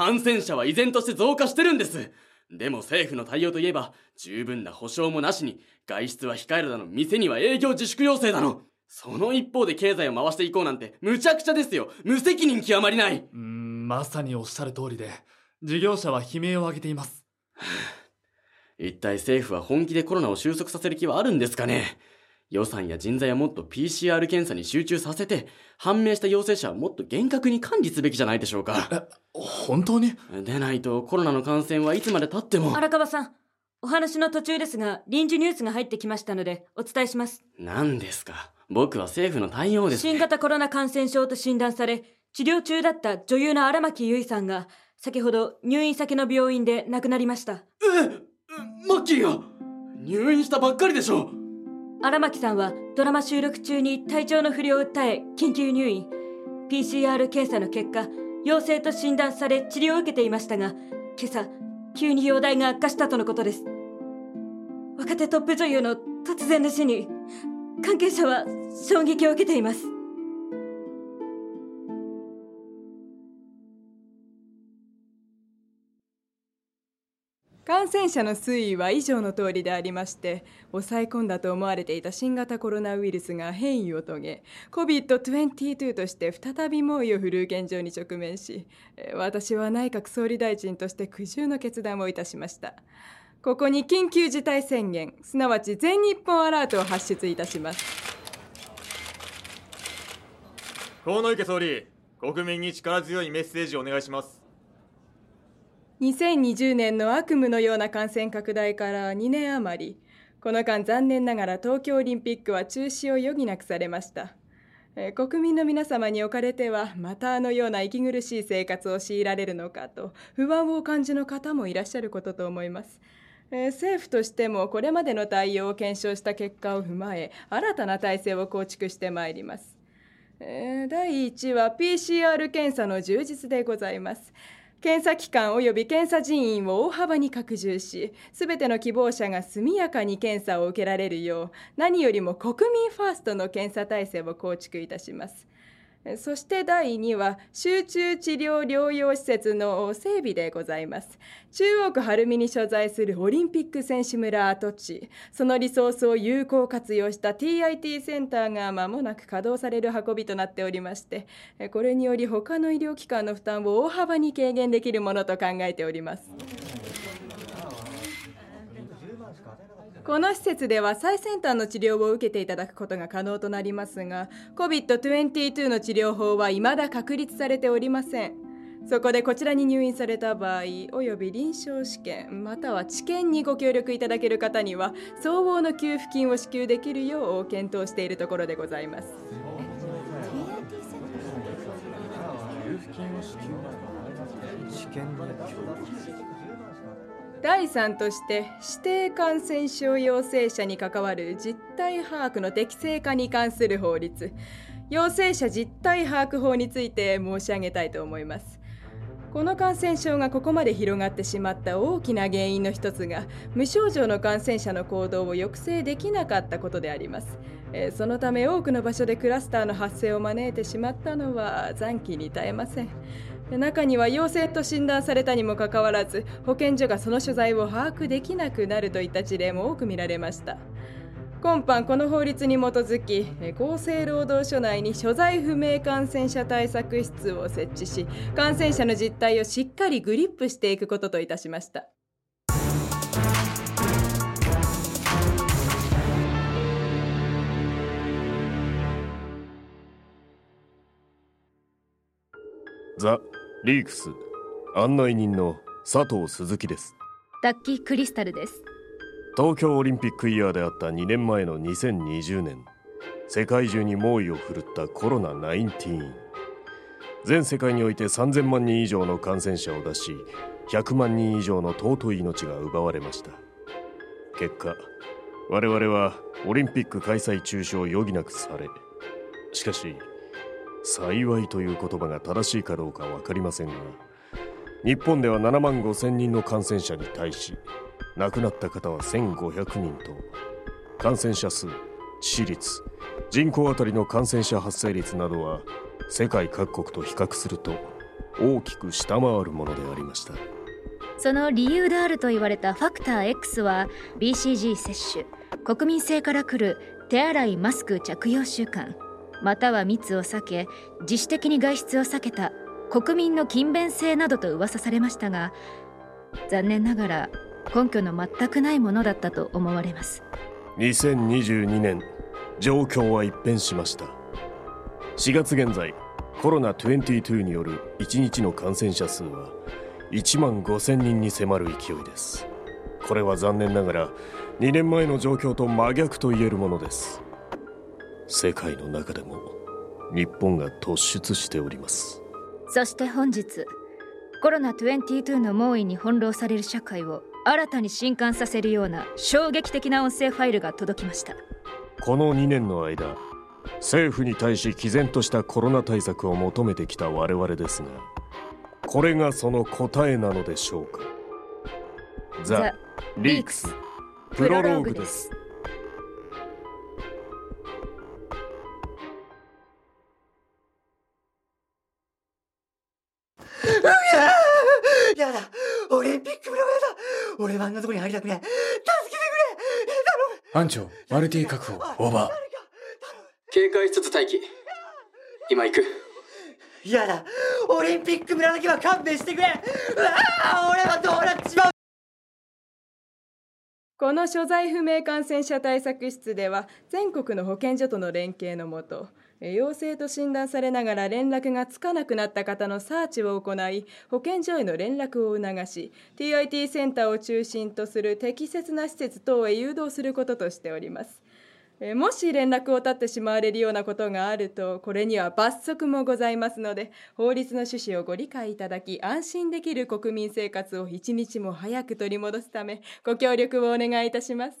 感染者は依然として増加してるんです。でも政府の対応といえば十分な保証もなしに外出は控えるだの店には営業自粛要請だの。その一方で経済を回していこうなんて無茶苦茶ですよ。無責任極まりない。うーんまさにおっしゃる通りで事業者は悲鳴を上げています。一体政府は本気でコロナを収束させる気はあるんですかね予算や人材はもっと PCR 検査に集中させて判明した陽性者はもっと厳格に管理すべきじゃないでしょうか。え本当に？でないとコロナの感染はいつまで経っても。荒川さん、お話の途中ですが、臨時ニュースが入ってきましたので、お伝えします。何ですか？僕は政府の対応です、ね、新型コロナ感染症と診断され、治療中だった女優の荒牧結衣さんが、先ほど入院先の病院で亡くなりました。えマッキーが？入院したばっかりでしょ荒牧さんはドラマ収録中に体調の不良を訴え、緊急入院。PCR 検査の結果、陽性と診断され治療を受けていましたが、今朝、急に容体が悪化したとのことです。若手トップ女優の突然の死に、関係者は衝撃を受けています。染者の推移は以上の通りでありまして抑え込んだと思われていた新型コロナウイルスが変異を遂げ COVID-22 として再び猛威を振るう現状に直面し私は内閣総理大臣として苦渋の決断をいたしました。ここに緊急事態宣言すなわち全日本アラートを発出いたします。河野池総理国民に力強いメッセージをお願いします。2020年の悪夢のような感染拡大から2年余りこの間残念ながら東京オリンピックは中止を余儀なくされました。国民の皆様におかれてはまたあのような息苦しい生活を強いられるのかと不安を感じの方もいらっしゃることと思います。政府としてもこれまでの対応を検証した結果を踏まえ新たな体制を構築してまいります。第1は PCR 検査の充実でございます。検査機関及び検査人員を大幅に拡充しすべての希望者が速やかに検査を受けられるよう何よりも国民ファーストの検査体制を構築いたします。そして第2は集中治療療養施設の整備でございます。中央区晴海に所在するオリンピック選手村跡地。そのリソースを有効活用した TIT センターが間もなく稼働される運びとなっておりましてこれにより他の医療機関の負担を大幅に軽減できるものと考えております。この施設では最先端の治療を受けていただくことが可能となりますが COVID-22 の治療法は未だ確立されておりません。そこでこちらに入院された場合および臨床試験または治験にご協力いただける方には相応の給付金を支給できるよう検討しているところでございます第3として指定感染症陽性者に関わる実態把握の適正化に関する法律。陽性者実態把握法について申し上げたいと思います。この感染症がここまで広がってしまった大きな原因の一つが無症状の感染者の行動を抑制できなかったことであります。そのため多くの場所でクラスターの発生を招いてしまったのは残機に耐えません。中には陽性と診断されたにもかかわらず保健所がその所在を把握できなくなるといった事例も多く見られました。今般この法律に基づき厚生労働省内に所在不明感染者対策室を設置し感染者の実態をしっかりグリップしていくことといたしました・リークス案内人の佐藤鈴木です。ダッキークリスタルです。東京オリンピックイヤーであった2年前の2020年世界中に猛威を振るったコロナ19全世界において3000万人以上の感染者を出し100万人以上の尊い命が奪われました。結果我々はオリンピック開催中止を余儀なくされしかし幸いという言葉が正しいかどうか分かりませんが日本では7万5千人の感染者に対し亡くなった方は1500人と感染者数致死率人口当たりの感染者発生率などは世界各国と比較すると大きく下回るものでありました。その理由であると言われたファクター X は BCG 接種国民性から来る手洗いマスク着用習慣または密を避け自主的に外出を避けた国民の勤勉性などと噂されましたが残念ながら根拠の全くないものだったと思われます。2022年状況は一変しました。4月現在コロナ22による1日の感染者数は1万5000人に迫る勢いです。これは残念ながら2年前の状況と真逆と言えるものです。世界の中でも日本が突出しております。そして本日コロナ22の猛威に翻弄される社会を新たに震撼させるような衝撃的な音声ファイルが届きました。この2年の間政府に対し毅然としたコロナ対策を求めてきた我々ですがこれがその答えなのでしょうか。ザ・リークスプロローグです俺はあんなとこに入りたくね助けてくれ。班長マルティ確保オーバー。警戒しつつ待機。今行く。やだ。オリンピック村だけは勘弁してくれ。うわあ俺はどうなっちまう。この所在不明感染者対策室では全国の保健所との連携のもとえ陽性と診断されながら連絡がつかなくなった方のサーチを行い保健所への連絡を促し TIT センターを中心とする適切な施設等へ誘導することとしております。もし連絡を絶ってしまわれるようなことがあるとこれには罰則もございますので法律の趣旨をご理解いただき安心できる国民生活を一日も早く取り戻すためご協力をお願いいたします。